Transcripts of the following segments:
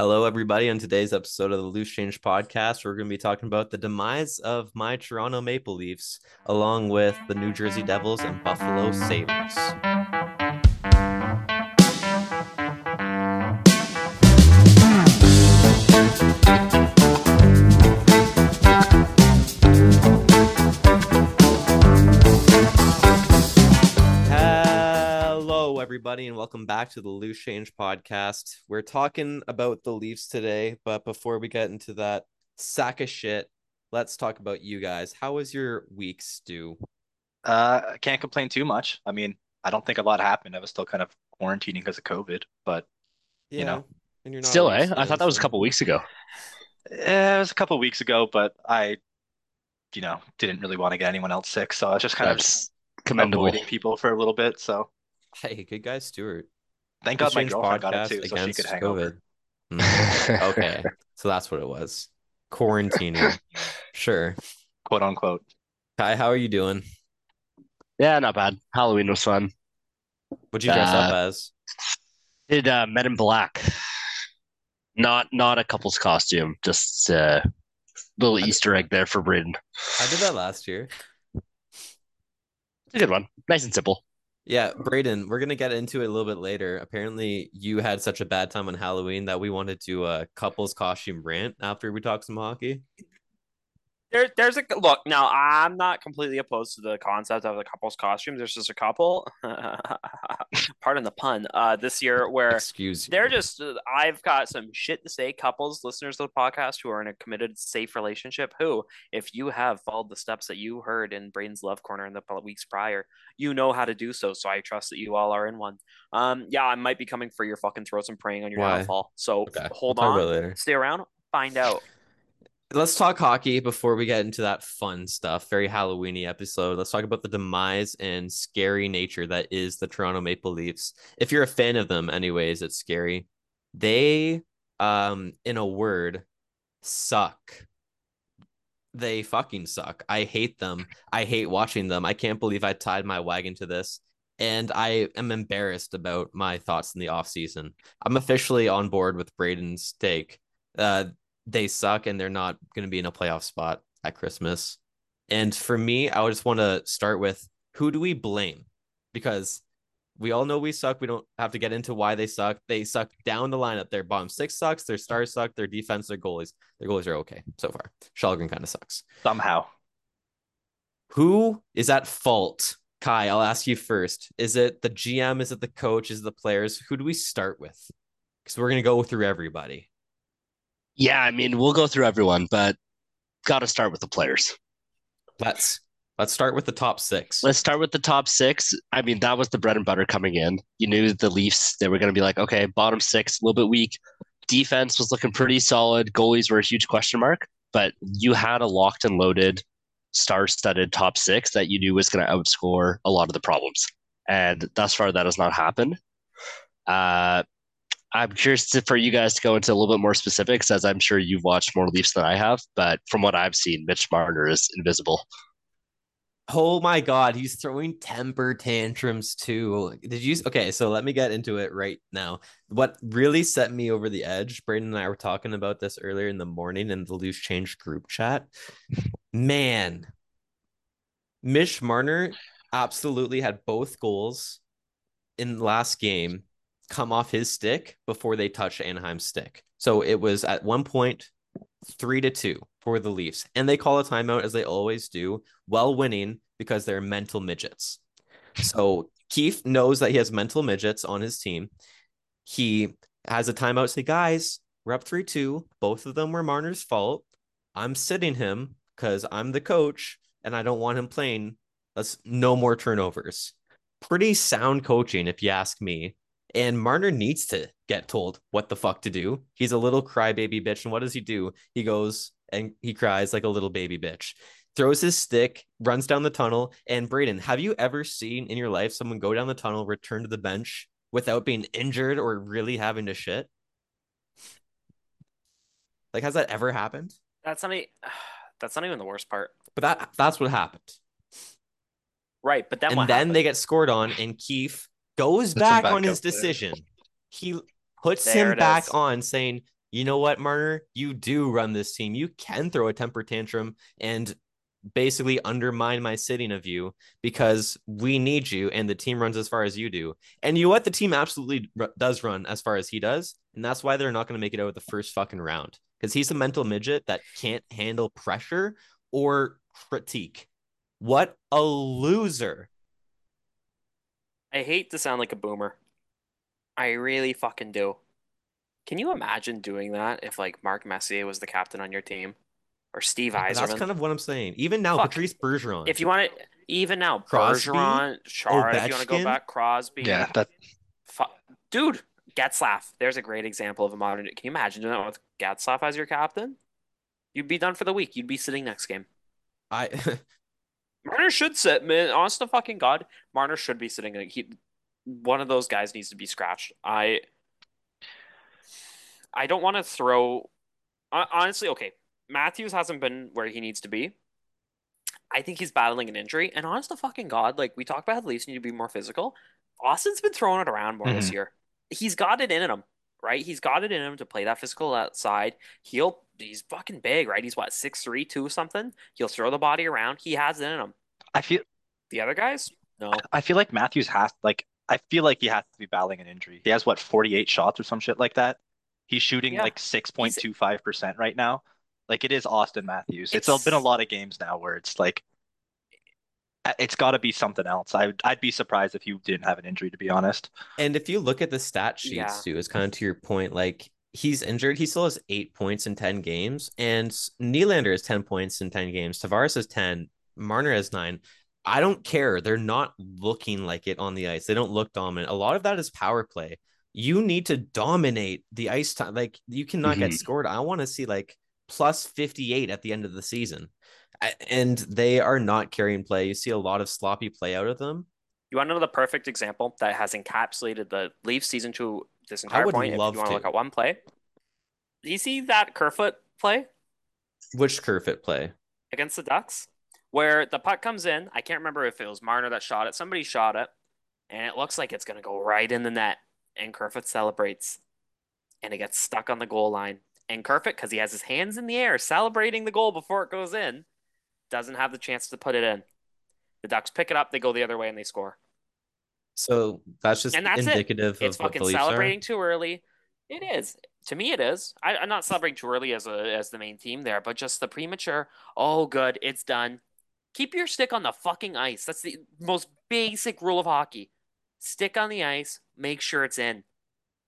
Hello, everybody. On today's episode of the Loose Change podcast, we're going to be talking about the demise of my Toronto Maple Leafs, along with the New Jersey Devils and Buffalo Sabres. Everybody, and welcome back to the Loose Change podcast. We're talking about the Leafs today, but before we get into that sack of shit, let's talk about you guys. How was your week, Stu? Uh, I can't complain too much. I mean, I don't think a lot happened. I was still kind of quarantining because of COVID, but you know, and you're not Still, eh? I thought that was a couple weeks ago. eh, it was a couple weeks ago. But I, you know, didn't really want to get anyone else sick, so I was just kind That's of commendable. avoiding people for a little bit. So Hey, good guy, Stuart. thank God my Loose Change girlfriend got it podcast too, so she against could hang COVID. over. Mm, okay, so that's what it was. Quarantining. Sure. quote unquote. Kai, how are you doing? Yeah, not bad. Halloween was fun. What'd you dress up Uh, as? Did uh, Men in Black. Not not a couple's costume, just uh little I did- Easter egg there for Braden. I did that last year. It's a good one. Nice and simple. Yeah, Braden, we're gonna get into it a little bit later. Apparently, you had such a bad time on Halloween that we wanted to uh couples costume rant after we talked some hockey. There, there's a look. Now, I'm not completely opposed to the concept of the couple's costumes. There's just a couple, pardon the pun, uh, this year where Excuse they're just. uh, I've got some shit to say. Couples, listeners of the podcast who are in a committed, safe relationship, who, if you have followed the steps that you heard in Braden's Love Corner in the weeks prior, you know how to do so. So I trust that you all are in one. Um, yeah, I might be coming for your fucking throats and praying on your Why? downfall. So Okay, hold on, later. stay around, find out. Let's talk hockey before we get into that fun stuff. Very Halloweeny episode. Let's talk about the demise and scary nature that is the Toronto Maple Leafs. If you're a fan of them, anyways, it's scary. They, um, in a word, suck. They fucking suck. I hate them. I hate watching them. I can't believe I tied my wagon to this. And I am embarrassed about my thoughts in the off season. I'm officially on board with Braden's take. Uh, they suck and they're not going to be in a playoff spot at Christmas. And for me, I would just want to start with who do we blame? Because we all know we suck. We don't have to get into why they suck. They suck down the lineup. Their bottom six sucks. Their stars suck. Their defense, their goalies. Their goalies are okay so far. Källgren kind of sucks. Somehow, Who is at fault? Kai, I'll ask you first. Is it the GM? Is it the coach? Is it the players? Who do we start with? Because we're going to go through everybody. Yeah, I mean, we'll go through everyone, but gotta start with the players. Let's let's start with the top six. Let's start with the top six. I mean, that was the bread and butter coming in. You knew the Leafs, they were going to be like, okay, bottom six, a little bit weak. Defense was looking pretty solid. Goalies were a huge question mark, but you had a locked and loaded, star studded top six that you knew was going to outscore a lot of the problems. And thus far, that has not happened. Uh, I'm curious for you guys to go into a little bit more specifics, as I'm sure you've watched more Leafs than I have. But from what I've seen, Mitch Marner is invisible. Oh my god, he's throwing temper tantrums too. Did you okay, so let me get into it right now. What really set me over the edge, Braden and I were talking about this earlier in the morning in the loose change group chat. Man, Mitch Marner absolutely had both goals in last game come off his stick before they touched Anaheim's stick. So it was at one point three to two for the Leafs, and they call a timeout as they always do, while winning because they're mental midgets. So Keefe knows that he has mental midgets on his team. He has a timeout. Say, guys, we're up three two. Both of them were Marner's fault. I'm sitting him because I'm the coach and I don't want him playing. Let's no more turnovers. Pretty sound coaching, if you ask me. And Marner needs to get told what the fuck to do. He's a little crybaby bitch. And what does he do? He goes and he cries like a little baby bitch, throws his stick, runs down the tunnel. And Braden, have you ever seen in your life someone go down the tunnel, return to the bench without being injured or really having to shit? Like, has that ever happened? That's not. That's not even the worst part. But that that's what happened. Right, but then and then happened? they get scored on, and Keefe goes back back on his up there. decision. He puts There him back is. on, saying, you know what, Marner? You do run this team. You can throw a temper tantrum and basically undermine my sitting of you because we need you and the team runs as far as you do. And you know what? The team absolutely r- does run as far as he does. And that's why they're not going to make it out of the first fucking round because he's a mental midget that can't handle pressure or critique. What a loser. I hate to sound like a boomer. I really fucking do. Can you imagine doing that if like Mark Messier was the captain on your team? Or Steve But Yzerman? That's kind of what I'm saying. Even now, Fuck. Patrice Bergeron. if you want it, even now, Crosby, Bergeron, Chara, if you want to go back, Crosby. Yeah, that Fu- Dude, Getzlaf. There's a great example of a modern. Can you imagine doing that with Getzlaf as your captain? You'd be done for the week. You'd be sitting next game. I Marner should sit, man. Honest to fucking God, Marner should be sitting. Like, he, one of those guys needs to be scratched. I, I don't want to throw. Honestly, okay, Matthews hasn't been where he needs to be. I think he's battling an injury, and honest to fucking God, like we talk about, how the Leafs need to be more physical. Austin's been throwing it around more this Mhm. year. He's got it in him, right? He's got it in him to play that physical outside. He'll he's fucking big, right? He's what six three, two something. He'll throw the body around. He has it in him. I feel The other guys, no. I feel like Matthews has like I feel like he has to be battling an injury. He has what 48 shots or some shit like that. He's shooting Yeah. like 6.25% right now. Like it is Austin Matthews. It's, it's been a lot of games now where it's like it's got to be something else. I would I'd be surprised if you didn't have an injury to be honest. and if you look at the stat sheets Yeah. too, it's kind of to your point. Like he's injured, he still has eight points in ten games, and Nylander has ten points in ten games. Tavares has ten. Marner has nine. I don't care. They're not looking like it on the ice. They don't look dominant. A lot of that is power play. You need to dominate the ice time. Like you cannot get Mhm. scored. I want to see like plus 58 at the end of the season. And they are not carrying play. You see a lot of sloppy play out of them. You want to know the perfect example that has encapsulated the Leafs season to this I entire would point? If you love want to to. look at one play, do you see that Kerfoot play Which Kerfoot play? against the Ducks, where the puck comes in? I can't remember if it was Marner that shot it. Somebody shot it, and it looks like it's gonna go right in the net. And Kerfoot celebrates, and it gets stuck on the goal line. And Kerfoot, because he has his hands in the air celebrating the goal before it goes in, doesn't have the chance to put it in. The Ducks pick it up, they go the other way, and they score. So that's just And that's it. indicative It's of fucking Leafs are. celebrating too early. It is. To me, it is. I, I'm not celebrating too early as a as the main theme there, but just the premature. Oh, good, it's done. Keep your stick on the fucking ice. That's the most basic rule of hockey. Stick on the ice. Make sure it's in.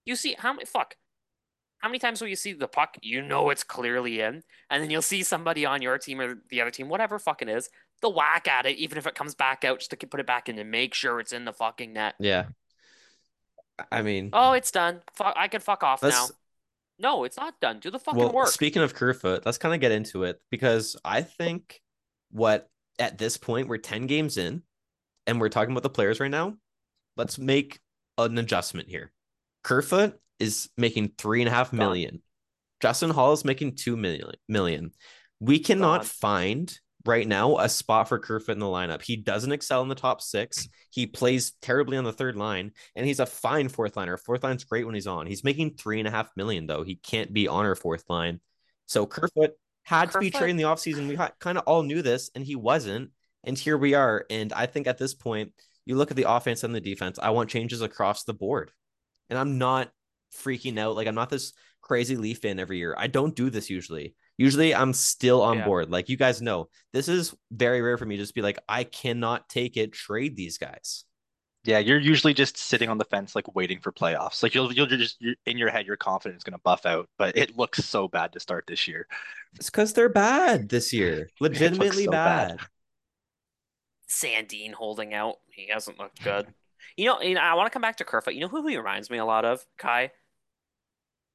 You see how many fuck? How many times will you see the puck? You know it's clearly in, and then you'll see somebody on your team or the other team, whatever fucking is, they'll whack at it, even if it comes back out, just to put it back in and make sure it's in the fucking net. Yeah. I mean, Oh, it's done. Fuck, I can fuck off now. No, it's not done. Do the fucking well, work. speaking of Kerfoot, let's kind of get into it because I think what at this point we're 10 games in and we're talking about the players right now. Let's make an adjustment here. Kerfoot is making three and a half million. Justin Holl is making two million million. We cannot Gone. find right now a spot for Kerfoot in the lineup. He doesn't excel in the top six. He plays terribly on the third line, and he's a fine fourth liner. Fourth line's great when he's on. He's making three and a half million though. He can't be on our fourth line. So Kerfoot had to be Kerfoot- traded in the offseason. We kind of all knew this, and he wasn't. And here we are. And I think at this point, you look at the offense and the defense. I want changes across the board. And I'm not freaking out. Like I'm not this crazy Leaf fan every year. I don't do this usually. Usually I'm still on Yeah. board. Like you guys know, this is very rare for me to just be like, I cannot take it, trade these guys. Yeah, you're usually just sitting on the fence, like waiting for playoffs. Like you'll you'll just you're, in your head, you're confident it's going to buff out, but it looks so bad to start this year. It's because they're bad this year. Legitimately so bad. bad. Sandin holding out. He hasn't looked good. You know, you know, I want to come back to Kerfoot. You know who he reminds me a lot of, Kai?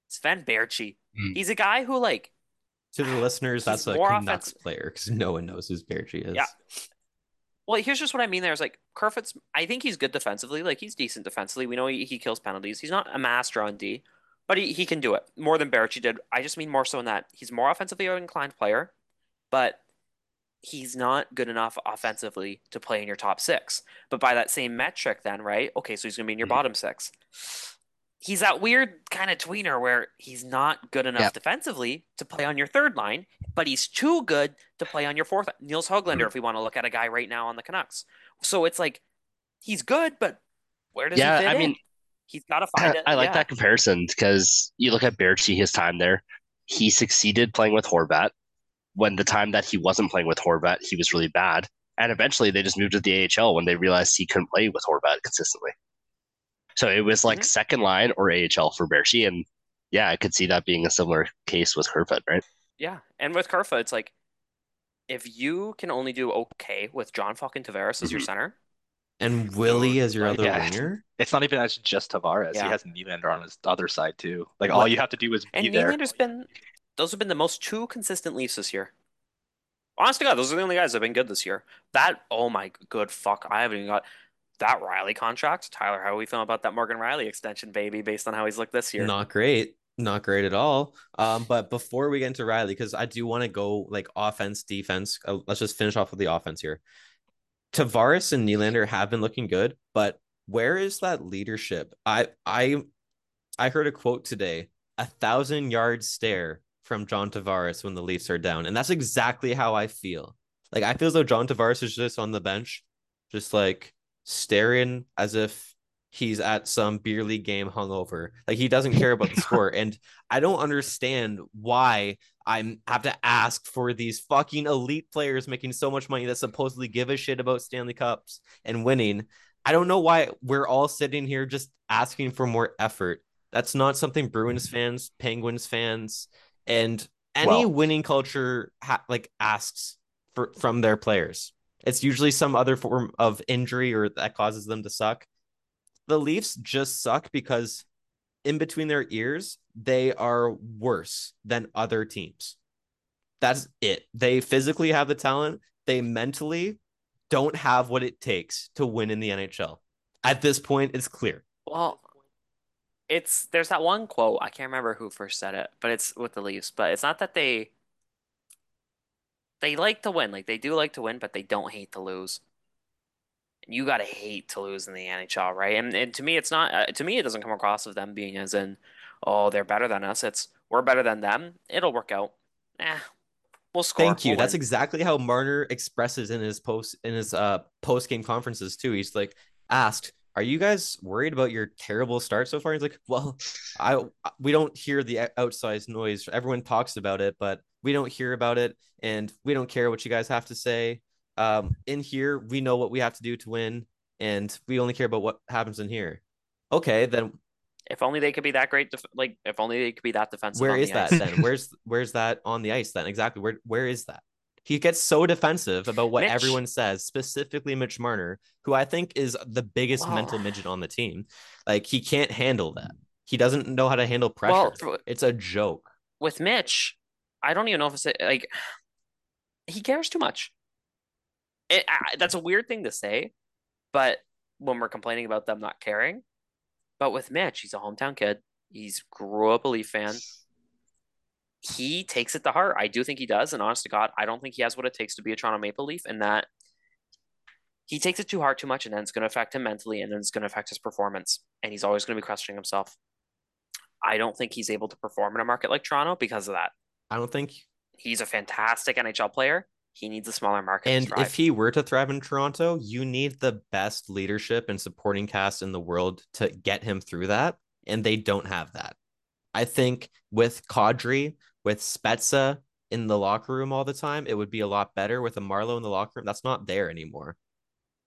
Sven Baertschi. Hmm. He's a guy who, like, To the listeners, that's a Canucks player because no one knows who Baertschi is. Yeah. well, here's just what I mean there is like, Kerfoot's, I think he's good defensively. Like, he's decent defensively. We know he, he kills penalties. He's not a master on D, but he, he can do it more than Baertschi did. I just mean more so in that he's more offensively inclined player, but he's not good enough offensively to play in your top six. But by that same metric, then, right? Okay, so he's going to be in your Mhm. bottom six. He's that weird kind of tweener where he's not good enough Yep. defensively to play on your third line, but he's too good to play on your fourth. Nils Höglander, mm-hmm. if we want to look at a guy right now on the Canucks. So it's like he's good, but where does Yeah, he fit I in? mean, he's got to find I, it. I like yeah. that comparison because you look at Baertschi, his time there, he succeeded playing with Horvat. When the time that he wasn't playing with Horvat, he was really bad. And eventually they just moved to the AHL when they realized he couldn't play with Horvat consistently. So it was like Mhm. second line or AHL for Baertschi. And yeah, I could see that being a similar case with Kerfoot, right? Yeah, and with Kerfa, it's like if you can only do okay with John fucking Tavares as your Mhm. center, And Willie as your other yeah. winger. It's not even as just Tavares. Yeah. He has Nylander on his other side too. Like What- all you have to do is be and there. Nylander's been those have been the most two consistent Leafs this year. Honest to God, those are the only guys that have been good this year. That oh my good fuck, I haven't even got that Rielly contract. Tyler, how are we feeling about that Morgan Rielly extension, baby, based on how he's looked this year? Not great. Not great at all. Um, but before we get into Rielly, because I do want to go like offense, defense. Uh, let's just finish off with the offense here. Tavares and Nylander have been looking good, but where is that leadership? I I I heard a quote today: a thousand yard stare from John Tavares when the Leafs are down, and that's exactly how I feel. Like I feel as though John Tavares is just on the bench, just like staring as if he's at some beer league game hungover. Like he doesn't care about the score. And I don't understand why I'm have to ask for these fucking elite players making so much money that supposedly give a shit about Stanley Cups and winning. I don't know why we're all sitting here just asking for more effort. That's not something Bruins fans, Penguins fans, and any Well- winning culture ha- like asks for from their players. It's usually some other form of injury or that causes them to suck. The Leafs just suck because in between their ears, they are worse than other teams. That's it. They physically have the talent, they mentally don't have what it takes to win in the NHL. At this point, it's clear. Well, it's there's that one quote, I can't remember who first said it, but it's with the Leafs, but it's not that they they like to win, like they do like to win, but they don't hate to lose. And you gotta hate to lose in the NHL, right? And, and to me, it's not. Uh, to me, it doesn't come across of them being as in, oh, they're better than us. It's we're better than them. It'll work out. Eh, we'll score. Thank you. We'll That's win. exactly how Marner expresses in his post in his uh post game conferences too. He's like asked, "Are you guys worried about your terrible start so far?" He's like, "Well, I we don't hear the outsized noise. Everyone talks about it, but we don't hear about it, and we don't care what you guys have to say. Um, in here, we know what we have to do to win, and we only care about what happens in here." Okay, then If only they could be that great. Def- like if only they could be that defensive. where is the that ice. then? Where's where's that on the ice then? Exactly. Where where is that? He gets so defensive about what Mitch. everyone says, specifically Mitch Marner, who I think is the biggest Wow. mental midget on the team. Like he can't handle that. He doesn't know how to handle pressure. Well, it's a joke. with Mitch, I don't even know if it's like he cares too much. It, I, that's a weird thing to say, but when we're complaining about them not caring, but with Mitch, he's a hometown kid. He's grew up a Leaf fan. He takes it to heart. I do think he does, and honest to God, I don't think he has what it takes to be a Toronto Maple Leaf, and that he takes it too hard too much, and then it's going to affect him mentally, and then it's going to affect his performance, and he's always going to be questioning himself. I don't think he's able to perform in a market like Toronto because of that I don't think. he's a fantastic NHL player. He needs a smaller market. And if he were to thrive in Toronto, you need the best leadership and supporting cast in the world to get him through that. And they don't have that. I think with Kadri, with Spezza in the locker room all the time, it would be a lot better with a Marleau in the locker room. That's not there anymore.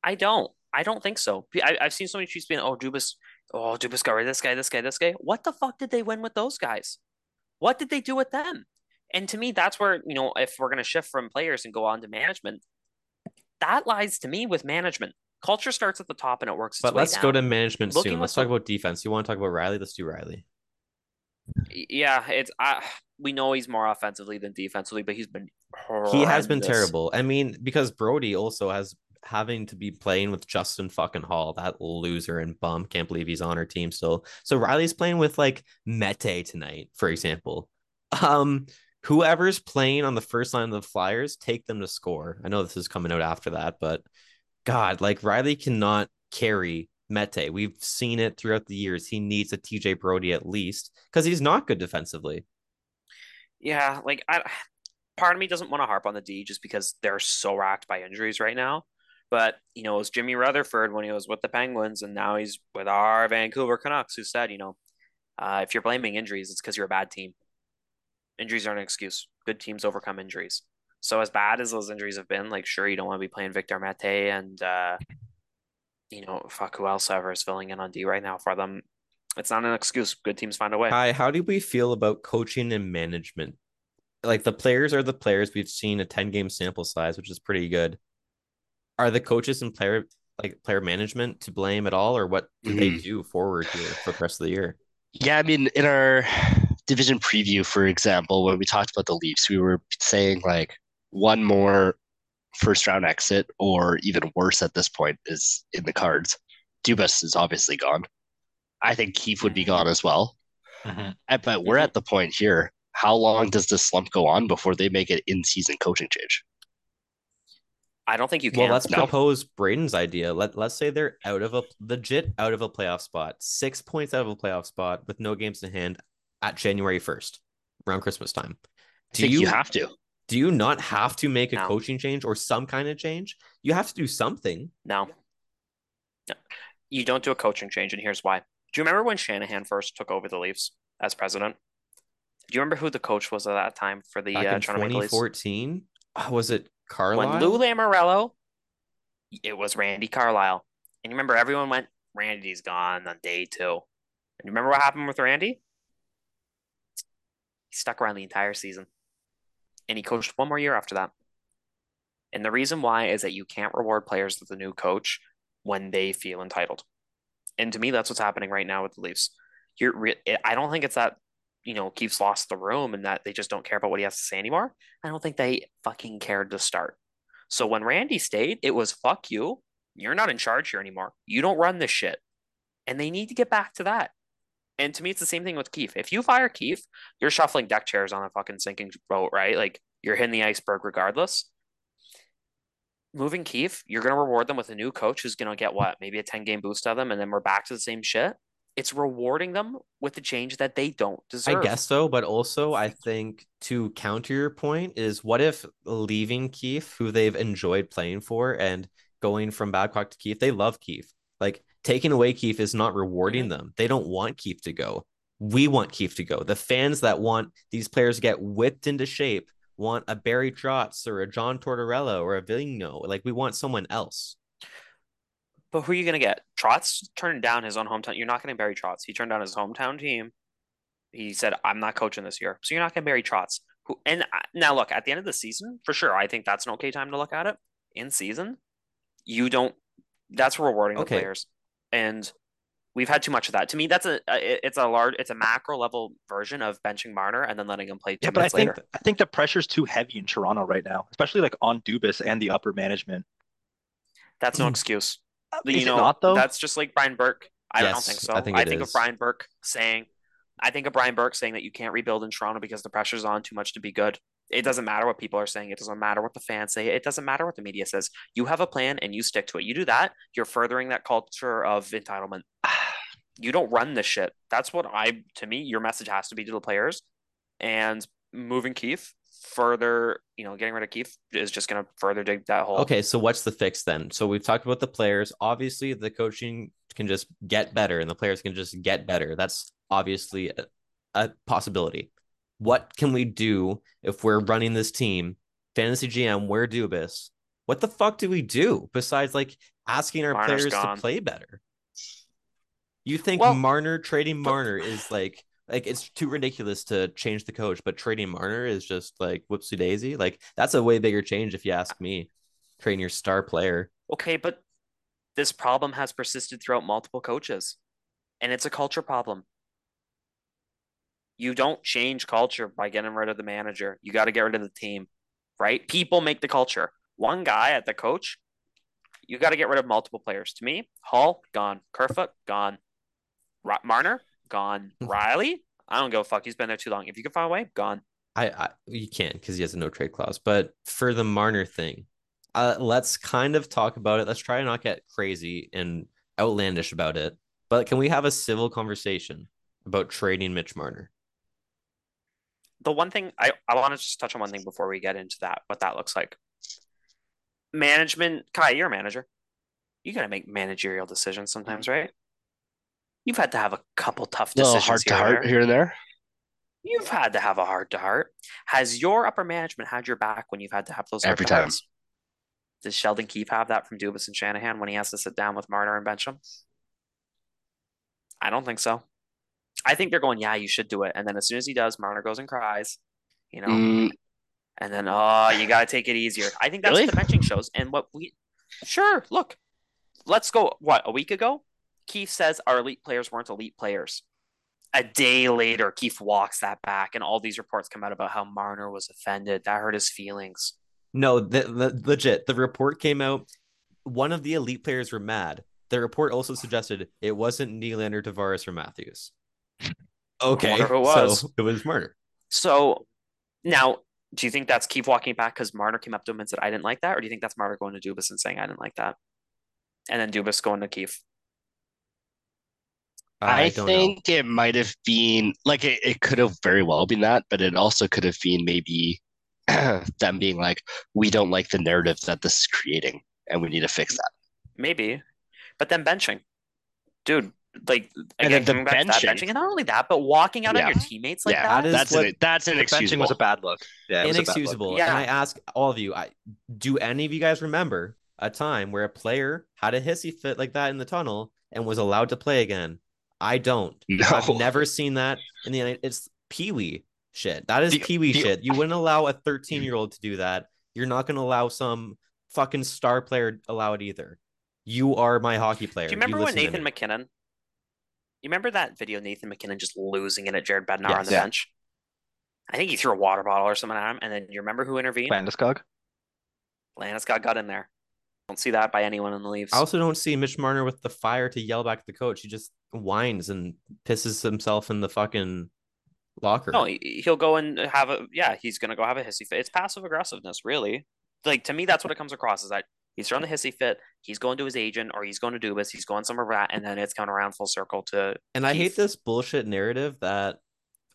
I don't, I don't think so. I, I've seen so many tweets being, "Oh, Dubas, oh, Dubas got rid of this guy, this guy, this guy." What the fuck did they win with those guys? What did they do with them? And to me, that's where you know, if we're gonna shift from players and go on to management, that lies to me with management. Culture starts at the top and it works its But way let's down. go to management Looking soon. Let's talk about defense. You want to talk about Rielly? Let's do Rielly. Yeah, it's I, we know he's more offensively than defensively, but he's been He has been terrible. I mean, because Brodie also has having to be playing with Justin fucking Holl, that loser and bum. Can't believe he's on our team still. So Rielly's playing with like Mete tonight, for example. Um, whoever's playing on the first line of the Flyers, take them to score. I know this is coming out after that, but God, like Rielly cannot carry Mete. We've seen it throughout the years. He needs a TJ Brodie at least because he's not good defensively. Yeah, like I part of me doesn't want to harp on the D just because they're so racked by injuries right now. But you know, it was Jimmy Rutherford when he was with the Penguins, and now he's with our Vancouver Canucks, who said, you know, uh, if you're blaming injuries, it's because you're a bad team. Injuries aren't an excuse. Good teams overcome injuries. So as bad as those injuries have been, like sure you don't want to be playing Victor Mete and uh, you know fuck who else ever is filling in on D right now for them. It's not an excuse. Good teams find a way. Hi, how do we feel about coaching and management? Like the players are the players. We've seen a 10 game sample size, which is pretty good. Are the coaches and player like player management to blame at all, or what do they do forward here for the rest of the year? Yeah, I mean, in our division preview, for example, when we talked about the Leafs, we were saying like one more first round exit, or even worse at this point, is in the cards. Dubas is obviously gone. I think Keefe would be gone as well. Mhm. Uh, But we're at the point here. How long does this slump go on before they make an in season coaching change? I don't think you can. Well, let's No. propose Braden's idea. Let let's say they're out of a legit out of a playoff spot, six points out of a playoff spot with no games in hand at January first, around Christmas time. Do you, you have to. do you not have to make a No. coaching change or some kind of change? You have to do something. No. No. You don't do a coaching change, and here's why. Do you remember when Shanahan first took over the Leafs as president? Do you remember who the coach was at that time for the Back uh, in Toronto Maple Leafs? 2014, uh, was it Carlyle? When Lou Lamoriello, it was Randy Carlyle. And you remember everyone went, Randy's gone on day two. And you remember what happened with Randy? He stuck around the entire season. And he coached one more year after that. And the reason why is that you can't reward players with a new coach when they feel entitled. And to me, that's what's happening right now with the Leafs. You're, re- I don't think it's that you know Keefe's lost the room and that they just don't care about what he has to say anymore. I don't think they fucking cared to start. So when Randy stayed, it was fuck you. You're not in charge here anymore. You don't run this shit. And they need to get back to that. And to me, it's the same thing with Keefe. If you fire Keefe, you're shuffling deck chairs on a fucking sinking boat, right? Like you're hitting the iceberg regardless. Moving Keefe, you're going to reward them with a new coach who's going to get what? Maybe a 10 game boost of them, and then we're back to the same shit. It's rewarding them with the change that they don't deserve. I guess so, but also I think to counter your point is what if leaving Keefe, who they've enjoyed playing for, and going from Babcock to Keefe, they love Keefe. Like taking away Keefe is not rewarding them. They don't want Keefe to go. We want Keefe to go. The fans that want these players to get whipped into shape want a Barry Trotz or a John Tortorella or a Vigneault. Like we want someone else. But who are you going to get? Trotz turned down his own hometown. You're not going to Barry Trotz. He turned down his hometown team. He said, "I'm not coaching this year." So you're not going to Barry Trotz. Who? And uh, now look at the end of the season, for sure. I think that's an okay time to look at it. In season, you don't. That's rewarding the players, and we've had too much of that. To me, that's a. a- It's a large. It's a macro level version of benching Marner and then letting him play two Yeah, but I minutes think later. I think the pressure's too heavy in Toronto right now, especially like on Dubas and the upper management. That's no excuse. Uh, is you it know, not though? that's just like Brian Burke. I don't think so. I I think think, of. Brian Burke saying, I think of Brian Burke saying that you can't rebuild in Toronto because the pressure's on too much to be good. It doesn't matter what people are saying. It doesn't matter what the fans say. It doesn't matter what the media says. You have a plan and you stick to it. You do that, you're furthering that culture of entitlement. You don't run this shit. That's what I, to me, your message has to be to the players. And moving Keefe further, you know, getting rid of Keefe is just going to further dig that hole. Okay, so what's the fix then? So we've talked about the players. Obviously, the coaching can just get better and the players can just get better. That's obviously a, a possibility. What can we do if we're running this team? Fantasy GM, we're Dubas. What the fuck do we do besides like asking our Marner's players gone. to play better? You think Well, Marner trading but- Marner is like like it's too ridiculous to change the coach, but trading Marner is just like whoopsie daisy. Like that's a way bigger change if you ask me. Trading your star player. Okay, but this problem has persisted throughout multiple coaches, and it's a culture problem. You don't change culture by getting rid of the manager. You got to get rid of the team, right? People make the culture. One guy at the coach, you got to get rid of multiple players. To me, Holl gone, Kerfoot gone, Ra- Marner gone, Rielly. I don't give a fuck. He's been there too long. If you can find a way, gone. I, I you can't because he has a no trade clause. But for the Marner thing, uh, let's kind of talk about it. Let's try to not get crazy and outlandish about it, but can we have a civil conversation about trading Mitch Marner? The one thing I, I want to just touch on one thing before we get into that, what that looks like. Management, Kai, you're a manager. You got to make managerial decisions sometimes, right? You've had to have a couple tough little decisions heart to here and heart there. here and there. You've had to have a heart to heart. Has your upper management had your back when you've had to have those Every time. hearts? Does Sheldon Keefe have that from Dubas and Shanahan when he has to sit down with Marner and Bencham? I don't think so. I think they're going, yeah, you should do it. And then as soon as he does, Marner goes and cries, you know, Mm, and then, oh, you got to take it easier. I think that's Really? what the benching shows. And what we, sure, look, let's go, what, a week ago? Keefe says our elite players weren't elite players. A day later, Keefe walks that back, and all these reports come out about how Marner was offended. That hurt his feelings. No, the, the legit. The report came out. One of the elite players were mad. The report also suggested it wasn't Nylander, Tavares, or Matthews. Okay, who it was. so it was Marner. So now, do you think that's Keefe walking back because Marner came up to him and said, I didn't like that? Or do you think that's Marner going to Dubas and saying, I didn't like that? And then Dubas going to Keefe? I, don't think it might have been like it, it could have very well been that, but it also could have been maybe them being like, we don't like the narrative that this is creating, and we need to fix that. Maybe. But then benching. Dude, like, And again, then the coming back to that benching. benching, and not only that, but walking out Yeah. on your teammates like yeah, that. That is that's what- an, that's The benching was a bad look. Yeah, it was a bad look. inexcusable. Yeah. And I ask all of you, I do any of you guys remember a time where a player had a hissy fit like that in the tunnel and was allowed to play again? I don't. No. I've never seen that in the United. It's Pee Wee shit. That is Pee Wee shit. You wouldn't allow a mm. 13 year old to do that. You're not going to allow some fucking star player allow it either. You are my hockey player. Do you remember when Nathan me. MacKinnon? You remember that video, Nathan MacKinnon just losing it at Jared Bednar on Yes. the Yeah. bench? I think he threw a water bottle or something at him, and then you remember who intervened? Landeskog? Landeskog got in there. Don't see that by anyone in the Leafs. I also don't see Mitch Marner with the fire to yell back at the coach. He just whines and pisses himself in the fucking locker. No, he'll go and have a yeah. He's gonna go have a hissy fit. It's passive aggressiveness, really. Like to me, that's what it comes across is that he's throwing the hissy fit. He's going to his agent or he's going to Dubas. He's going somewhere rat, and then it's coming around full circle to. And I hate this bullshit narrative that,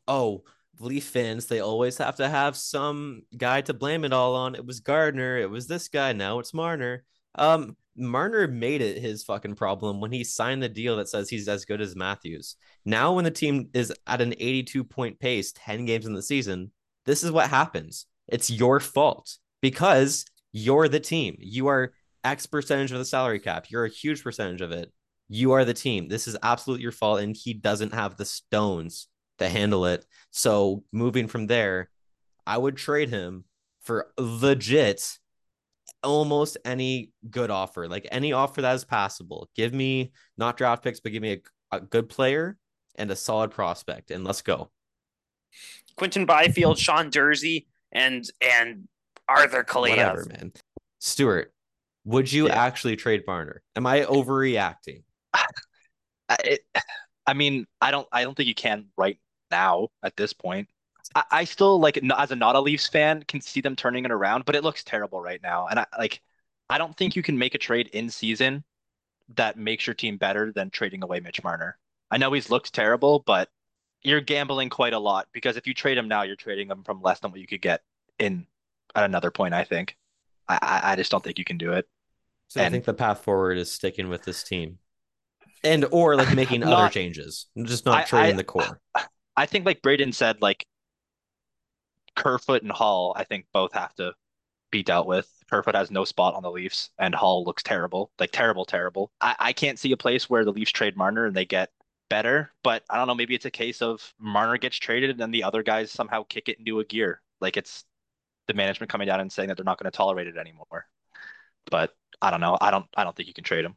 oh, Leaf fans, they always have to have some guy to blame it all on. It was Gardiner. It was this guy. Now it's Marner. Um, Marner made it his fucking problem when he signed the deal that says he's as good as Matthews. Now, when the team is at an 82 point pace, 10 games in the season, this is what happens. It's your fault because you're the team. You are X percentage of the salary cap. You're a huge percentage of it. You are the team. This is absolutely your fault, and he doesn't have the stones to handle it. So moving from there, I would trade him for legit almost any good offer, like any offer that is possible. Give me not draft picks, but give me a, a good player and a solid prospect, and let's go. Quinton Byfield, Sean Durzi, and and Arthur Whatever, Kaliyev. man. Stuart, would you Yeah. actually trade Marner? Am I overreacting? I, I mean, I don't, I don't think you can right now at this point. I, I still like, as a not a Leafs fan, can see them turning it around, but it looks terrible right now. And I like, I don't think you can make a trade in season that makes your team better than trading away Mitch Marner. I know he's looked terrible, but you're gambling quite a lot because if you trade him now, you're trading him from less than what you could get in at another point. I think. I, I, just don't think you can do it. So I think the path forward is sticking with this team. And or like making other changes, just not I- trading I- the core. I think like Braden said, like Kerfoot and Holl, I think both have to be dealt with. Kerfoot has no spot on the Leafs, and Holl looks terrible, like terrible, terrible. I, I can't see a place where the Leafs trade Marner and they get better, but I don't know. Maybe it's a case of Marner gets traded and then the other guys somehow kick it into a gear. Like it's the management coming down and saying that they're not going to tolerate it anymore. But I don't know. I don't. I don't think you can trade him.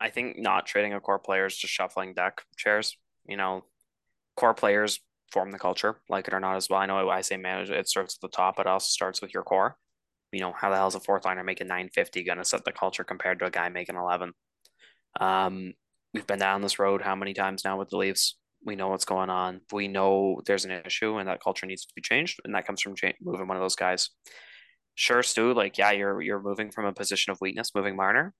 I think not trading a core player is just shuffling deck chairs. You know, core players form the culture, like it or not as well. I know I say manage it starts at the top, but it also starts with your core. You know, how the hell is a fourth liner making 950 gonna set the culture compared to a guy making 11? Um, we've been down this road how many times now with the Leafs? We know what's going on. We know there's an issue and that culture needs to be changed, and that comes from moving one of those guys. Sure, Stu, like yeah, you're you're moving from a position of weakness, moving Marner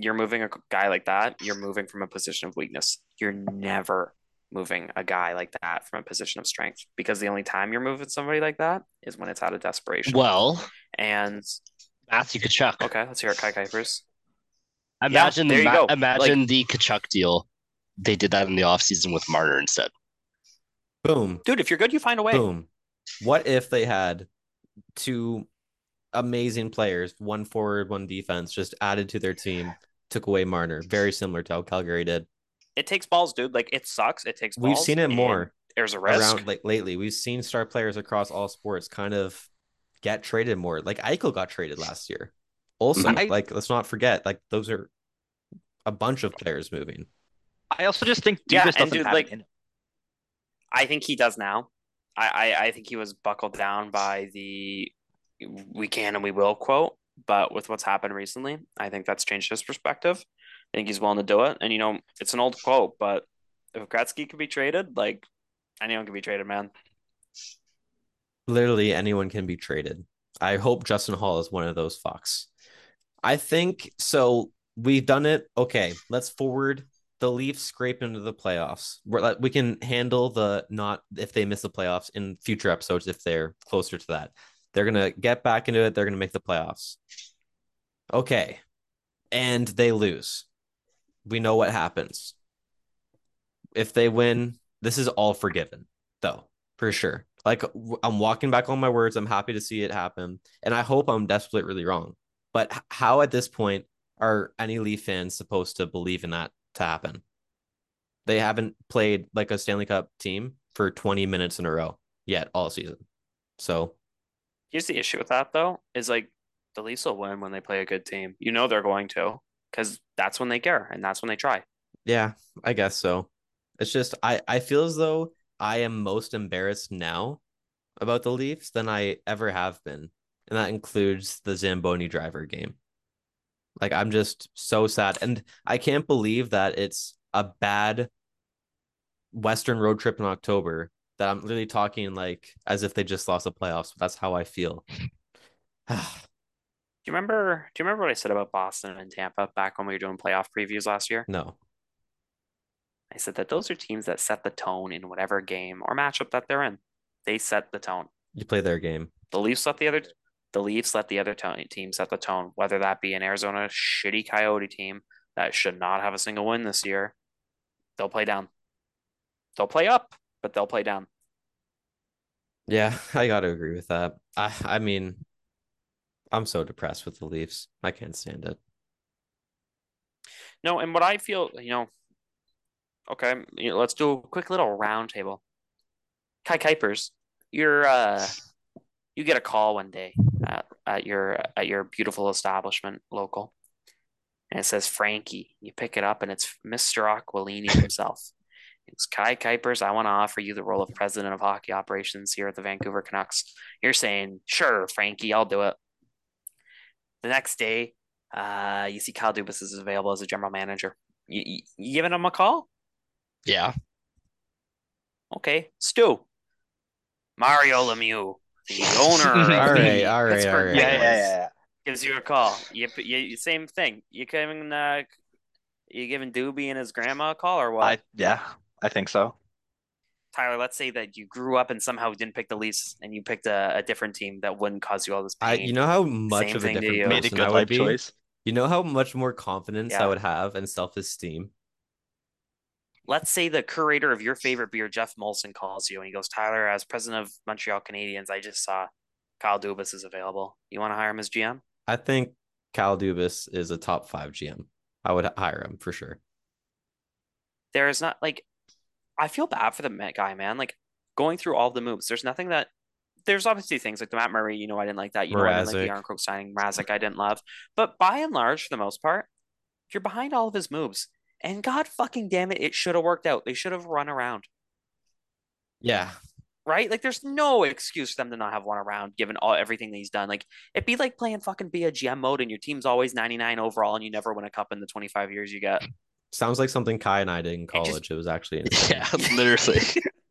you're moving a guy like that, you're moving from a position of weakness. You're never moving a guy like that from a position of strength because the only time you're moving somebody like that is when it's out of desperation. Well, and Matthew Tkachuk. okay, let's hear it, Kai Kuipers. Imagine there the you ma- go. imagine the Tkachuk deal. They did that in the offseason with Marner instead. Boom. Dude, if you're good, you find a way. Boom. What if they had two amazing players, one forward, one defense, just added to their team, took away Marner? Very similar to how Calgary did. It takes balls, dude. Like it sucks. It takes balls. We've seen it more There's a risk. around like lately. We've seen star players across all sports kind of get traded more. Like Eichel got traded last year. Also, I- like let's not forget, like those are a bunch of players moving. I also just think Yeah, Dubas and doesn't dude, have like- it. I think he does now. I, I, I think he was buckled down by the "we can and we will" quote, but with what's happened recently, I think that's changed his perspective. I think he's willing to do it, and you know, it's an old quote, but if Gretzky could be traded, like anyone can be traded, man. Literally anyone can be traded. I hope Justin Holl is one of those fucks. I think so. We've done it. Okay, let's forward the Leafs scrape into the playoffs. We're, we can handle the not if they miss the playoffs in future episodes if they're closer to that. They're gonna get back into it. They're gonna make the playoffs. Okay, and they lose. We know what happens. If they win, this is all forgiven, though, for sure. Like I'm walking back on my words. I'm happy to see it happen, and I hope I'm desperately really wrong. But how at this point are any Leaf fans supposed to believe in that to happen? They haven't played like a Stanley Cup team for 20 minutes in a row yet all season. So Here's the issue with that though, is like the Leafs will win when they play a good team. You know they're going to, because that's when they care and that's when they try. yeah, I guess so. It's just I I feel as though I am most embarrassed now about the Leafs than I ever have been, and that includes the Zamboni driver game. Like I'm just so sad, and I can't believe that it's a bad Western road trip in October. That I'm really talking like as if they just lost the playoffs. That's how I feel. Do you remember? Do you remember what I said about Boston and Tampa back when we were doing playoff previews last year? no, I said that those are teams that set the tone in whatever game or matchup that they're in. They set the tone. you play their game. The Leafs let the other the Leafs let the other tone, team set the tone, whether that be an Arizona shitty Coyote team that should not have a single win this year. They'll play down. They'll play up, but they'll play down. Yeah, I got to agree with that. I I mean, I'm so depressed with the Leafs. I can't stand it. No, and what I feel, you know, okay, you know, let's do a quick little roundtable. Kai Kuipers, you're uh you get a call one day at, at your at your beautiful establishment local. And it says Frankie. You pick it up and it's Mr. Aquilini himself. It's Kai Kuipers. I want to offer you the role of president of hockey operations here at the Vancouver Canucks. You're saying, sure, Frankie, I'll do it. The next day, uh, you see Kyle Dubas is available as a general manager. You, you, you giving him a call? Yeah. Okay, Stu. Mario Lemieux, the owner of All the right, all right, Pittsburgh all right. Yeah, yeah, yeah, yeah. gives you a call. You, you same thing. You giving uh, you giving Doobie and his grandma a call or what? I yeah, I think so. Tyler, let's say that you grew up and somehow didn't pick the Leafs and you picked a, a different team that wouldn't cause you all this I pain. you know how much Same of a different you. Made a person good I would life be. choice. You know how much more confidence I would have and self-esteem. Let's say the curator of your favorite beer, Jeff Molson, calls you and he goes, Tyler, as president of Montreal Canadiens, I just saw Kyle Dubas is available. You want to hire him as GM? I think Kyle Dubas is a top five GM. I would hire him for sure. There is not like, I feel bad for the guy, man. Like going through all the moves, there's nothing that. There's obviously things like the Matt Murray, you know, I didn't like that. You know, I didn't like the Mrazek. Aaron Crook signing. Mrazek, I didn't love. But by and large, for the most part, if you're behind all of his moves. And God fucking damn it, it should have worked out. They should have run around. Yeah, right? Like, there's no excuse for them to not have one around, given all everything that he's done. Like, it'd be like playing fucking be a GM mode, and your team's always 99 overall, and you never win a cup in the 25 years you get. sounds like something Kai and I did in college. It, was actually insane. Yeah, literally.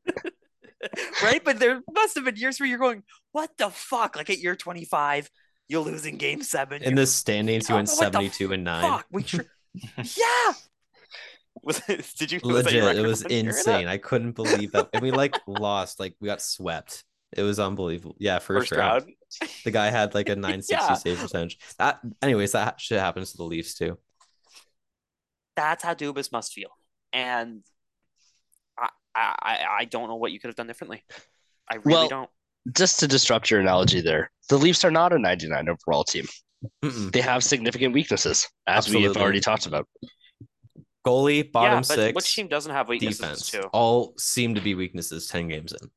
right? But there must have been years where you're going, "What the fuck?" Like at year 25, you're losing game seven. in the standings. You went seventy-two and nine. fuck? We tr- Yeah. Was it, did you was that Legit, it was you were in insane. I couldn't believe that. And we like lost, like we got swept. It was unbelievable. Yeah, first, First round. round. The guy had like a 960 Yeah. save percentage. That anyways, that shit happens to the Leafs too. That's how Dubas must feel. And I, I, I- I don't know what you could have done differently. I really Well, don't. Just to disrupt your analogy there, the Leafs are not a 99 overall team. Mm-mm. They have significant weaknesses, as we have already talked about. Goalie, bottom yeah, but six, which team doesn't have weaknesses defense, too? all seem to be weaknesses 10 games in.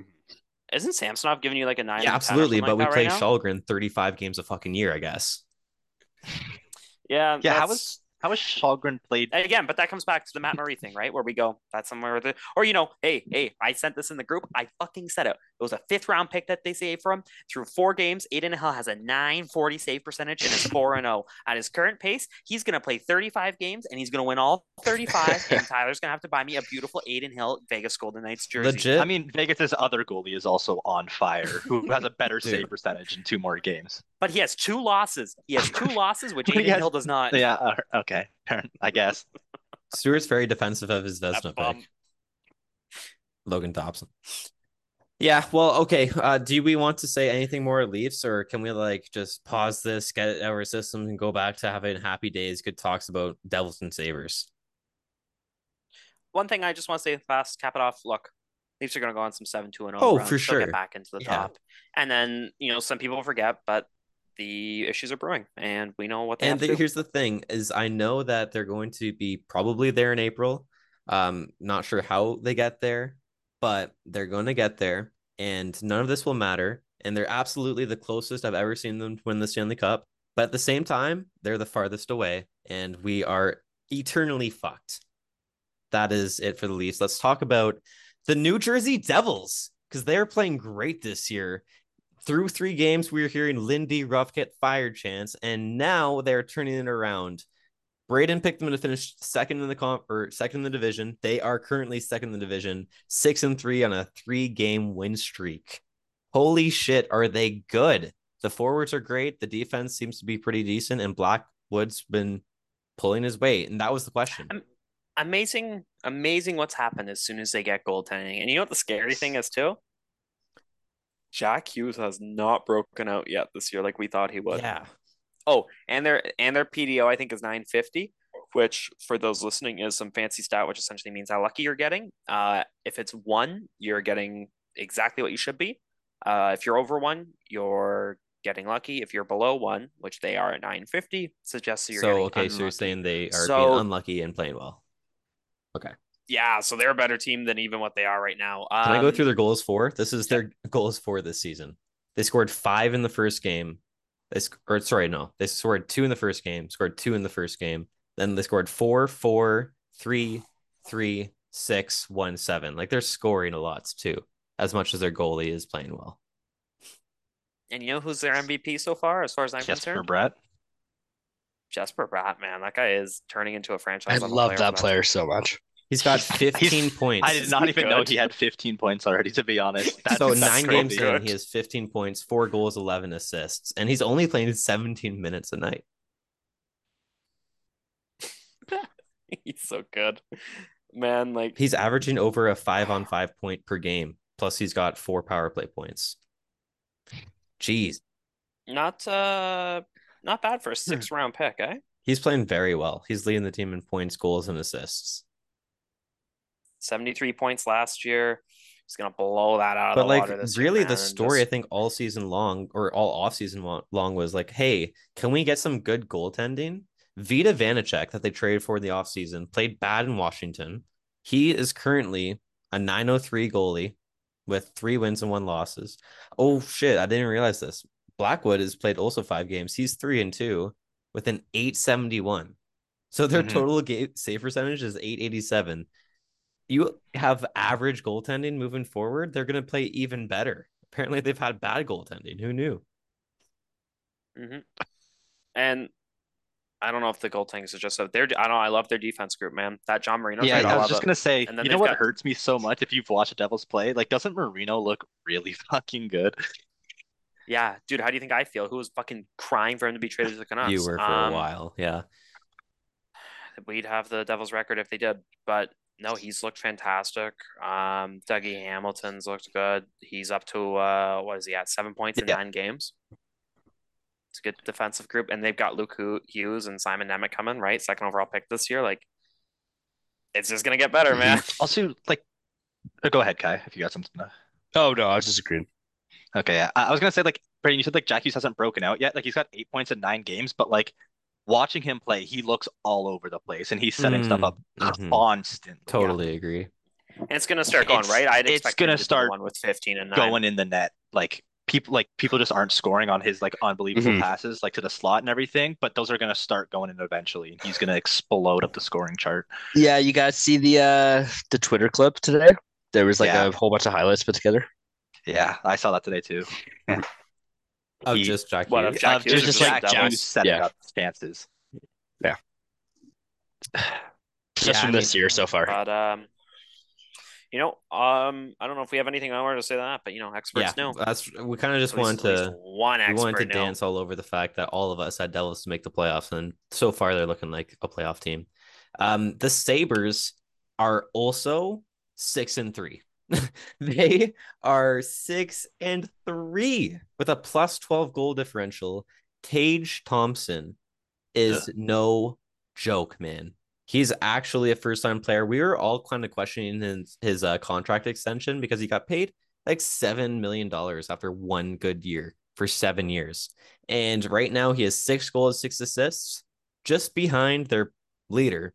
Mm-hmm. Isn't Samsonov giving you like a nine? Yeah, and 10 or absolutely. But like we play right now? Källgren 35 games a fucking year, I guess. Yeah, Yeah, how was how was Källgren played? again, but that comes back to the Matt Murray thing, right? Where we go, that's somewhere with it. Or, you know, hey, hey, I sent this in the group. I fucking said it. It was a fifth round pick that they saved from. Through four games, Adin Hill has a 940 save percentage and is 4 and 0. At his current pace, he's going to play 35 games and he's going to win all 35. and Tyler's going to have to buy me a beautiful Adin Hill Vegas Golden Knights jersey. Legit. I mean, Vegas's other goalie is also on fire, who has a better save percentage in two more games. But he has two losses. He has two losses, which Adin has- Hill does not. Yeah, uh, okay, I guess. Stewart's very defensive of his That Vezina pick. Logan Thompson. Yeah, well, okay. Uh, do we want to say anything more at Leafs, or can we like just pause this, get it out of our system, and go back to having happy days, good talks about Devils and Sabres? One thing I just want to say fast, cap it off. Look, Leafs are going to go on some 7 2 0. Oh, runs. for sure. Get back into the Yeah. top. And then, you know, some people forget, but the issues are brewing, and we know what And the, here's the thing: is I know that they're going to be probably there in April. Um, not sure how they get there, but they're going to get there, and none of this will matter. And they're absolutely the closest I've ever seen them win the Stanley Cup. But at the same time, they're the farthest away, and we are eternally fucked. That is it for the Leafs. Let's talk about the New Jersey Devils because they're playing great this year. Through three games, we were hearing Lindy Ruff get fired chance, and now they're turning it around. Braden picked them to finish second in the comp or second in the division. They are currently second in the division, six and three on a three game win streak. Holy shit, are they good? The forwards are great. The defense seems to be pretty decent, and Blackwood's been pulling his weight. And that was the question. Amazing, amazing what's happened as soon as they get goaltending. And you know what the scary thing is, too? Jack Hughes has not broken out yet this year like we thought he would. Yeah. Oh, and their and their PDO I think is 950, which for those listening is some fancy stat, which essentially means how lucky you're getting. Uh, if it's one, you're getting exactly what you should be. Uh, if you're over one, you're getting lucky. If you're below one, which they are at 950, suggests you're So okay, so you're saying they are So- being unlucky and playing well. Okay. Yeah, so they're a better team than even what they are right now. Can I go Um, through their goals for? This is their goals for this season. They scored five in the first game. They sc- or sorry, no, they scored two in the first game. Scored two in the first game. Then they scored four, four, three, three, six, one, seven. Like they're scoring a lot too, as much as their goalie is playing well. And you know who's their MVP so far, as far as I'm Jesper concerned? Bratt. Jesper Bratt, man, that guy is turning into a franchise. I love player that player so much. He's got He's- 15 points. I did not he even know he had 15 points already. To be honest, That's, so that's nine crazy. games in, he has 15 points, four goals, 11 assists, and he's only playing 17 minutes a night. He's so good, man. Like He's averaging over a five on five point per game. Plus, he's got four power play points. Jeez, not uh not bad Hmm. for a six round pick, eh? he's playing very well. He's leading the team in points, goals, and assists. 73 points last year. He's gonna blow that out of But the like, water this year, really, the story I think all season long or all off season long was like, hey, can we get some good goaltending? Vita Vanecek that they traded for in the offseason played bad in Washington. He is currently a 903 goalie with three wins and one losses. Oh shit, I didn't realize this. Blackwood has played also five games. He's three and two with an 871. So their Mhm. total game save percentage is 887. You have average goaltending moving forward, they're going to play even better. Apparently, they've had bad goaltending. Who knew? Mhm. And I don't know if the goaltending is just so they're. I don't. know, I love their defense group, man. That John Marino. Yeah, trade, I was just it. gonna say, And then you know what got- hurts me so much if you've watched the Devils play? Like, doesn't Marino look really fucking good? Yeah, dude. How do you think I feel? Who was fucking crying for him to be traded to the Canucks? You were for Um, a while. Yeah. we'd have the Devils record if they did. But no, he's looked fantastic. Um, Dougie Hamilton's looked good. He's up to uh, what is he at? Seven points in Yeah. nine games. It's a good defensive group, and they've got Luke Hughes and Simon Nemec coming, right? Second overall pick this year. Like, it's just gonna get better, man. Also, like, uh, go ahead, Kai, if you got something. To... Oh no, I was just agreeing. Okay, yeah. I, I was gonna say like Brandon, you said like Jack Hughes hasn't broken out yet. Like he's got eight points in nine games, but like watching him play, he looks all over the place and he's setting stuff up Mhm. constantly. Totally agree. And it's gonna start going It's- right. I'd it's expect gonna to start one with fifteen and nine. Going in the net, like people like people just aren't scoring on his like unbelievable Mhm. passes like to the slot and everything, but those are gonna start going in eventually. and He's gonna explode up the scoring chart. Yeah, you guys see the uh the Twitter clip today? There was like Yeah. a whole bunch of highlights put together. Yeah, I saw that today too. Oh, He- just Jack What, Hughes. of Jack Hughes just, or just just like Devils? Jack Hughes setting Yeah. up chances. Just Yeah, from I this mean- year so far. But um, you know, um, I don't know if we have anything more to say than that, but you know, experts yeah, know. that's we kind of just At least- wanted at to least one we expert wanted to know. dance all over the fact that all of us had Devils to make the playoffs, and so far they're looking like a playoff team. Um, the Sabres are also six and three. they are six and three with a plus 12 goal differential. Tage Thompson is no joke, man. He's actually a first time player. We were all kind of questioning his, his uh, contract extension because he got paid like $7 million after one good year for seven years. And right now he has six goals, six assists, just behind their leader,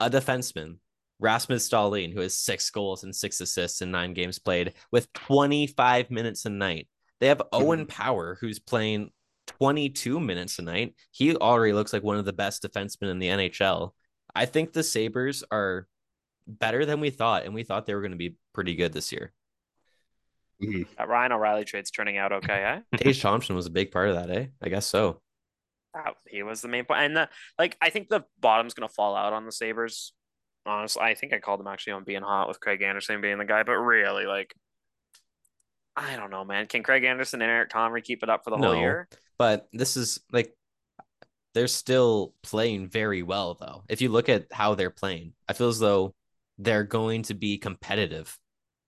a defenseman, Rasmus Dahlin, who has six goals and six assists in nine games played with 25 minutes a night. They have Owen Power, who's playing 22 minutes a night. He already looks like one of the best defensemen in the NHL. I think the Sabres are better than we thought, and we thought they were going to be pretty good this year. That Ryan O'Reilly trade's turning out okay, eh? Tage Thompson was a big part of that, eh? I guess so. Uh, he was the main point, and the, like I think the bottom's gonna fall out on the Sabres. Honestly, I think I called them actually on being hot with Craig Anderson being the guy, but really, like, I don't know, man. Can Craig Anderson and Eric Comrie keep it up for the whole year? But this is like they're still playing very well, though. If you look at how they're playing, I feel as though they're going to be competitive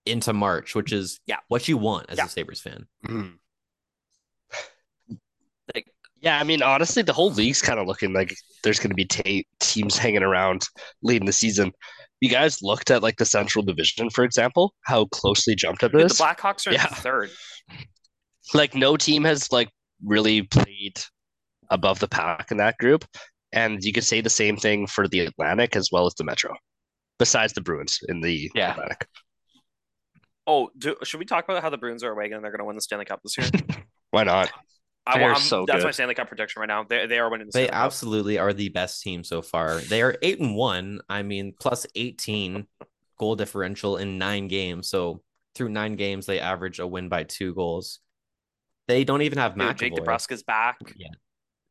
into March, which is Yeah. what you want as Yeah. a Sabres fan. Mhm. Like, Yeah, I mean, honestly, the whole league's kind of looking like there's going to be ta teams hanging around late in the season. You guys looked at like the Central Division, for example, how closely jumped up it dude, the is. Blackhawks are in Yeah. third. Like, no team has like really played above the pack in that group, and you could say the same thing for the Atlantic as well as the Metro, besides the Bruins in the Yeah. Atlantic. Oh, do, should we talk about how the Bruins are away and they're gonna win the Stanley Cup this year? Why not? I, They're I'm- so that's good. my Stanley Cup prediction right now. They they are winning the They Stanley Cup. absolutely are the best team so far. They are eight and one. I mean, plus 18 goal differential in nine games. So through nine games, they average a win by two goals. They don't even have Dude, Jake. DeBrusk's back. Yeah.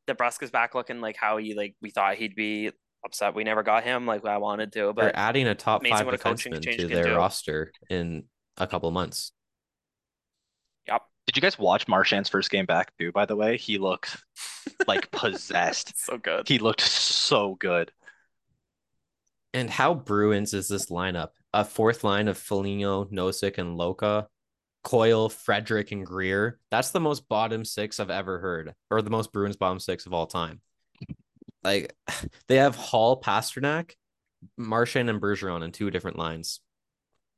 DeBrusk's back looking like how he like we thought he'd be upset we never got him like I wanted to, But They're adding a top five what a coaching defenseman change to their roster in a couple months. Yep. Did you guys watch Marchand's first game back too? By the way, he looked like possessed. So good. He looked so good. And how Bruins is this lineup? A fourth line of Foligno, Nosek, and Lauko, Coyle, Frederic, and Greer. That's the most bottom six I've ever heard, or the most Bruins bottom six of all time. Like they have Hall, Pastrnak, Marchand, and Bergeron in two different lines.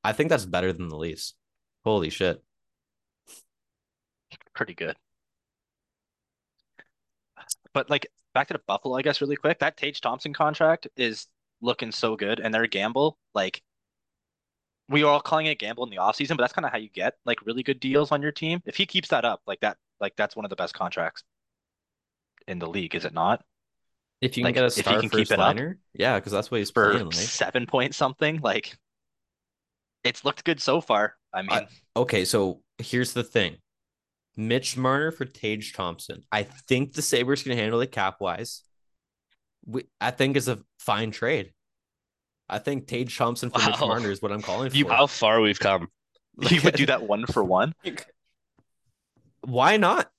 I think that's better than the Leafs. Holy shit. Pretty good. But like back to the Buffalo, I guess, really quick. That Tage Thompson contract is looking so good, and their gamble, like we were all calling it a gamble in the offseason, but that's kind of how you get like really good deals on your team. If he keeps that up, like that, like that's one of the best contracts in the league, is it not? If you can Like, get a if he star can keep first it up liner, yeah, because that's what he's For playing like. seven point something, like it's looked good so far. I mean, Okay, so here's the thing. Mitch Marner for Tage Thompson. I think the Sabres can handle it cap wise. We, I think it's a fine trade. I think Tage Thompson for Mitch Wow. Marner is what I'm calling You for. how far we've come. you would do that one for one. Why not?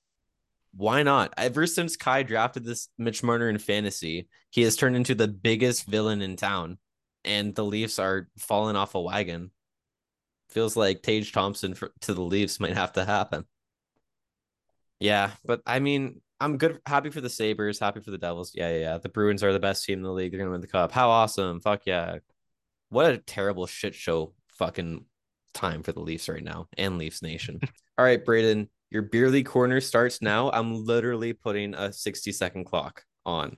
Why not? Ever since Kai drafted this Mitch Marner in fantasy, he has turned into the biggest villain in town, and the Leafs are falling off a wagon. Feels like Tage Thompson for, to the Leafs might have to happen. Yeah, but I mean, I'm good, happy for the Sabres, happy for the Devils. Yeah, yeah, yeah. The Bruins are the best team in the league. They're gonna win the cup. How awesome! Fuck yeah! What a terrible shit show fucking time for the Leafs right now and Leafs Nation. All right, Braden, your beer league corner starts now. I'm literally putting a 60 second clock on.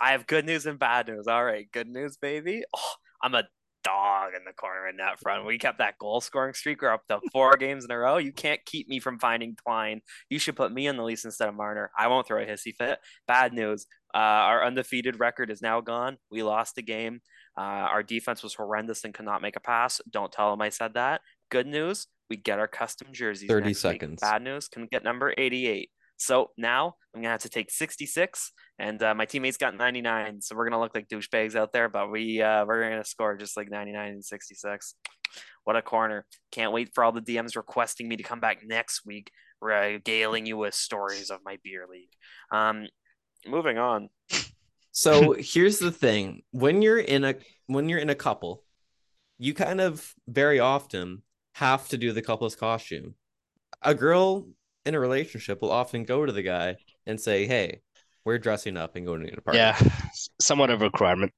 I have good news and bad news. All right, good news, baby. Oh, I'm a dog in the corner in that front. We kept that goal scoring streak. We're up to four games in a row. You can't keep me from finding Twine. You should put me on the Leafs instead of Marner. I won't throw a hissy fit. Bad news. Uh, our undefeated record is now gone. We lost a game. Uh, our defense was horrendous and could not make a pass. Don't tell them I said that. Good news. We get our custom jerseys. 30 next week. seconds. Bad news. Can we get number 88. So now I'm gonna have to take 66, and uh, my teammates got 99. So we're gonna look like douchebags out there, but we uh, we're gonna score just like 99 and 66. What a corner! Can't wait for all the DMs requesting me to come back next week, regaling you with stories of my beer league. Um, moving on. So here's the thing: when you're in a when you're in a couple, you kind of very often have to do the couple's costume. A girl in a relationship will often go to the guy and say, "Hey, we're dressing up and going to a party." Yeah, somewhat of a requirement.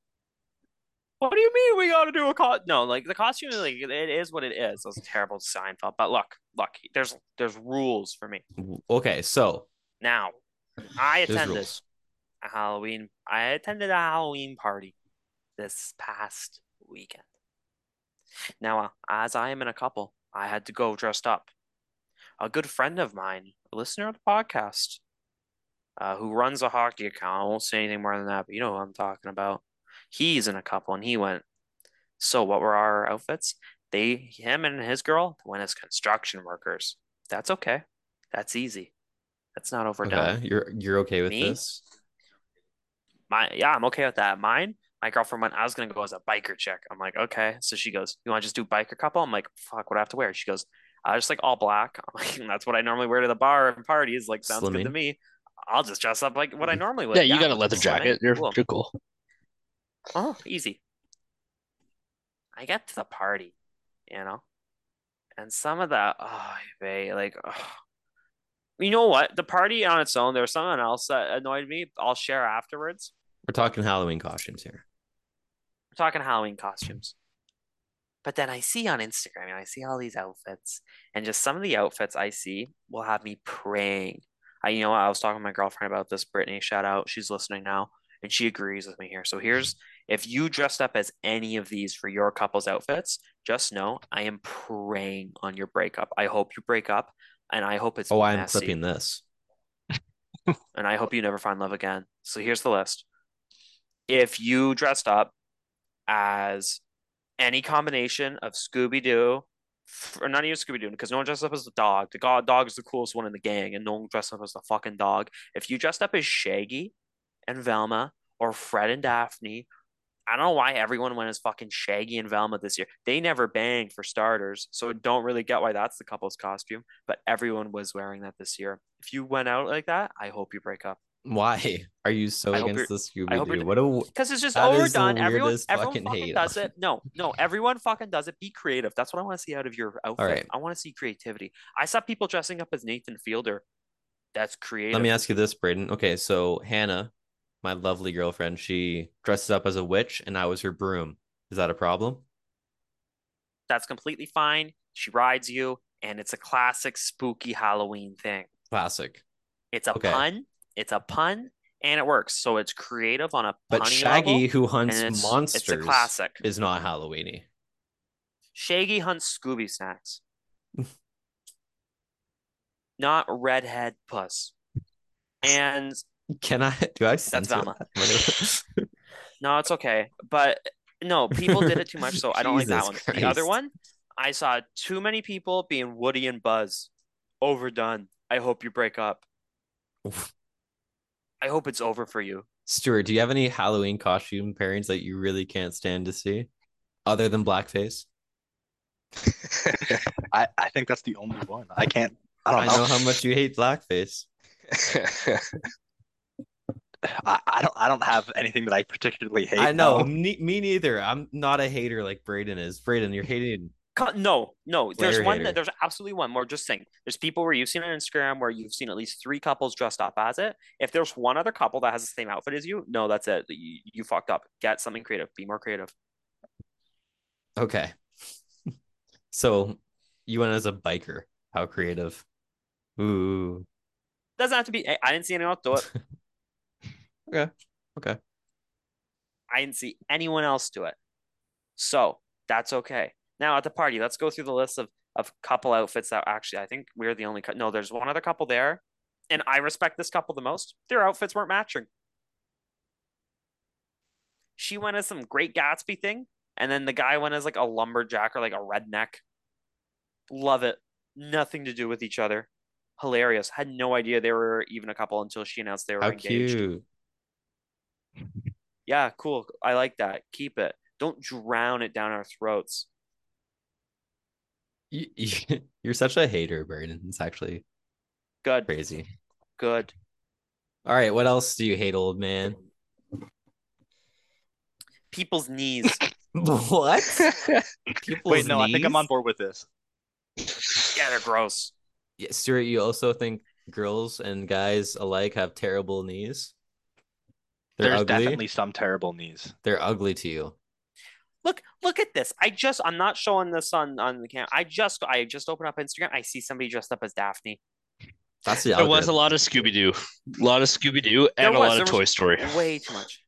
What do you mean we got to do a co- no? Like the costume, like it is what it is. Those terrible Seinfeld, but look, look, there's there's rules for me Okay, so now. I there's attended a Halloween. I attended a Halloween party this past weekend. Now, uh, as I am in a couple, I had to go dressed up. A good friend of mine, a listener of the podcast, uh, who runs a hockey account, I won't say anything more than that, but you know who I'm talking about. He's in a couple, and he went. So, what were our outfits? They, him, and his girl went as construction workers. That's okay. That's easy. That's not overdone Okay, you're you're okay with Me? this? my yeah, I'm okay with that. Mine, my girlfriend went, I was gonna go as a biker chick. I'm like, okay. So she goes, You want to just do biker couple? I'm like, fuck, what do I have to wear? She goes, I was just like all black. That's what I normally wear to the bar and parties. Like, sounds good to me. I'll just dress up like what I mm-hmm. normally would. Yeah, you got a leather jacket. You're, cool. you're cool. Oh, easy. I get to the party, you know, and some of the oh, babe, like, oh. you know what? The party on its own, there was something else that annoyed me. I'll share afterwards. We're talking Halloween costumes here. We're talking Halloween costumes. But then I see on Instagram, and I see all these outfits, and just some of the outfits I see will have me praying. I, you know. I was talking to my girlfriend about this. Brittany, shout out, she's listening now, and she agrees with me here. So here's if you dressed up as any of these for your couple's outfits, just know I am praying on your breakup. I hope you break up, and I hope it's Oh, I'm messy, clipping this. and I hope you never find love again. So here's the list. If you dressed up as any combination of Scooby Doo, or not even Scooby Doo, because no one dressed up as a dog. The god dog is the coolest one in the gang, and no one dressed up as the fucking dog. If you dressed up as Shaggy and Velma or Fred and Daphne, I don't know why everyone went as fucking Shaggy and Velma this year. They never banged for starters, so don't really get why that's the couple's costume. But everyone was wearing that this year. If you went out like that, I hope you break up Why are you so against the Scooby Doo? What a because it's just That is the overdone. Everyone, everyone fucking fucking does it. No, no, everyone fucking does it. Be creative. That's what I want to see out of your outfit. right. I want to see creativity. I saw people dressing up as Nathan Fielder. That's creative. Let me ask you this, Braden. Okay, so Hannah, my lovely girlfriend, she dresses up as a witch, and I was her broom. Is that a problem? That's completely fine. She rides you, and it's a classic spooky Halloween thing. Classic. It's a Okay. pun. It's a pun, and it works. So it's creative on a But punny Shaggy, level, who hunts it's, monsters, It's a classic. is not Halloweeny. Shaggy hunts Scooby snacks. Not redhead puss. And Can I? Do I censor Velma. that? no, it's okay. But no, people did it too much, so I don't like that one. The other one, I saw too many people being Woody and Buzz. Overdone. I hope you break up. I hope it's over for you. Stuart, do you have any Halloween costume pairings that you really can't stand to see, other than blackface? I, I think that's the only one. I can't. I don't I know. know how much you hate blackface. I, I don't I don't have anything that I particularly hate. I know no. me, me neither. I'm not a hater like Braden is. Braden, you're hating. No, no. There's one. That, there's absolutely one more. Just saying. There's people where you've seen on Instagram where you've seen at least three couples dressed up as it. If there's one other couple that has the same outfit as you, no, that's it. You, you fucked up. Get something creative. Be more creative. Okay. so you went as a biker. How creative. Ooh. Doesn't have to be. I didn't see anyone else do it. Okay. Okay. I didn't see anyone else do it. So that's okay. Now at the party, let's go through the list of of couple outfits that actually I think we're the only no, there's one other couple there, and I respect this couple the most. Their outfits weren't matching. She went as some great Gatsby thing, and then the guy went as like a lumberjack or like a redneck. Love it. Nothing to do with each other. Hilarious. Had no idea they were even a couple until she announced they were How engaged. cute. Yeah, cool. I like that. Keep it. Don't drown it down our throats. You, you're such a hater, Braden. It's actually Good. crazy. Good. All right. What else do you hate, old man? People's knees. what? People's Wait, no, I think I'm on board with this. Yeah, they're gross. Yeah, Stuart, you also think girls and guys alike have terrible knees? They're There's ugly. definitely some terrible knees. They're ugly to you. Look, look at this. I just I'm not showing this on on the camera. I just I just opened up Instagram. I see somebody dressed up as Daphne. That's the There was a lot of Scooby Doo, a lot of Scooby Doo, There and a lot of Toy Story. Way too much.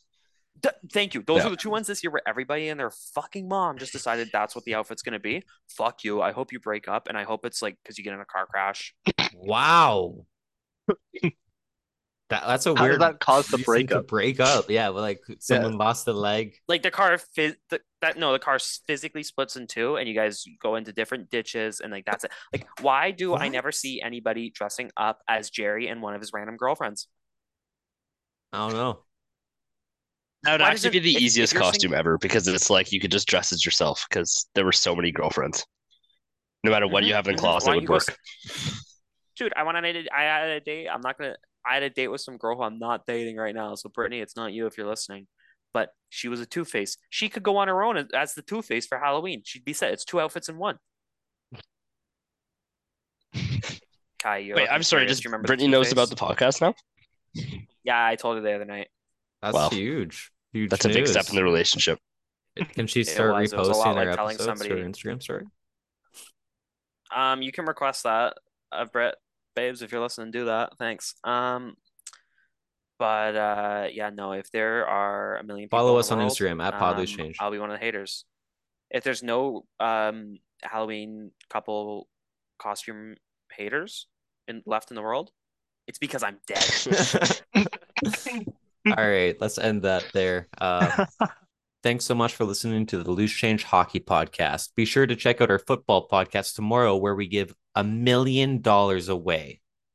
D- thank you. Those Yeah. are the two ones this year where everybody and their fucking mom just decided that's what the outfit's gonna be. Fuck you. I hope you break up, and I hope it's like because you get in a car crash. Wow. That, that's a How weird does that cause the reason to breakup? break up. Yeah, but like someone lost a leg. like the car phys- the, that no the car physically splits in two and you guys go into different ditches and like that's it like why do i never see anybody dressing up as jerry and one of his random girlfriends I don't know. That would Why actually doesn't- be the if- if easiest you're costume ever because it's like you could just dress as yourself because there were so many girlfriends. No matter what Mhm, you have in a mhm. closet Why would you go work. dude i went on a date i had a date i'm not gonna i had a date with some girl who i'm not dating right now so brittany it's not you if you're listening but she was a two-face she could go on her own as- as the two-face for halloween she'd be set it's two outfits in one Kai, you're Wait, I'm sorry. curious. Just remember Brittany knows about the podcast now. yeah i told her the other night That's Wow. huge. Huge. That's a big step in the relationship. Can she start was. It was a lot reposting her telling episodes to her Instagram story? Um, you can request that of Brett, babes, if you're listening. Do that. Thanks. Um, but uh, yeah, no. If there are a million people Follow us the on Instagram at Pod Loose um, Change. I'll be one of the haters. If there's no um Halloween couple costume haters in left in the world, it's because I'm dead. All right, let's end that there. Um, thanks so much for listening to the Loose Change Hockey Podcast. Be sure to check out our football podcast tomorrow, where we give a million dollars away.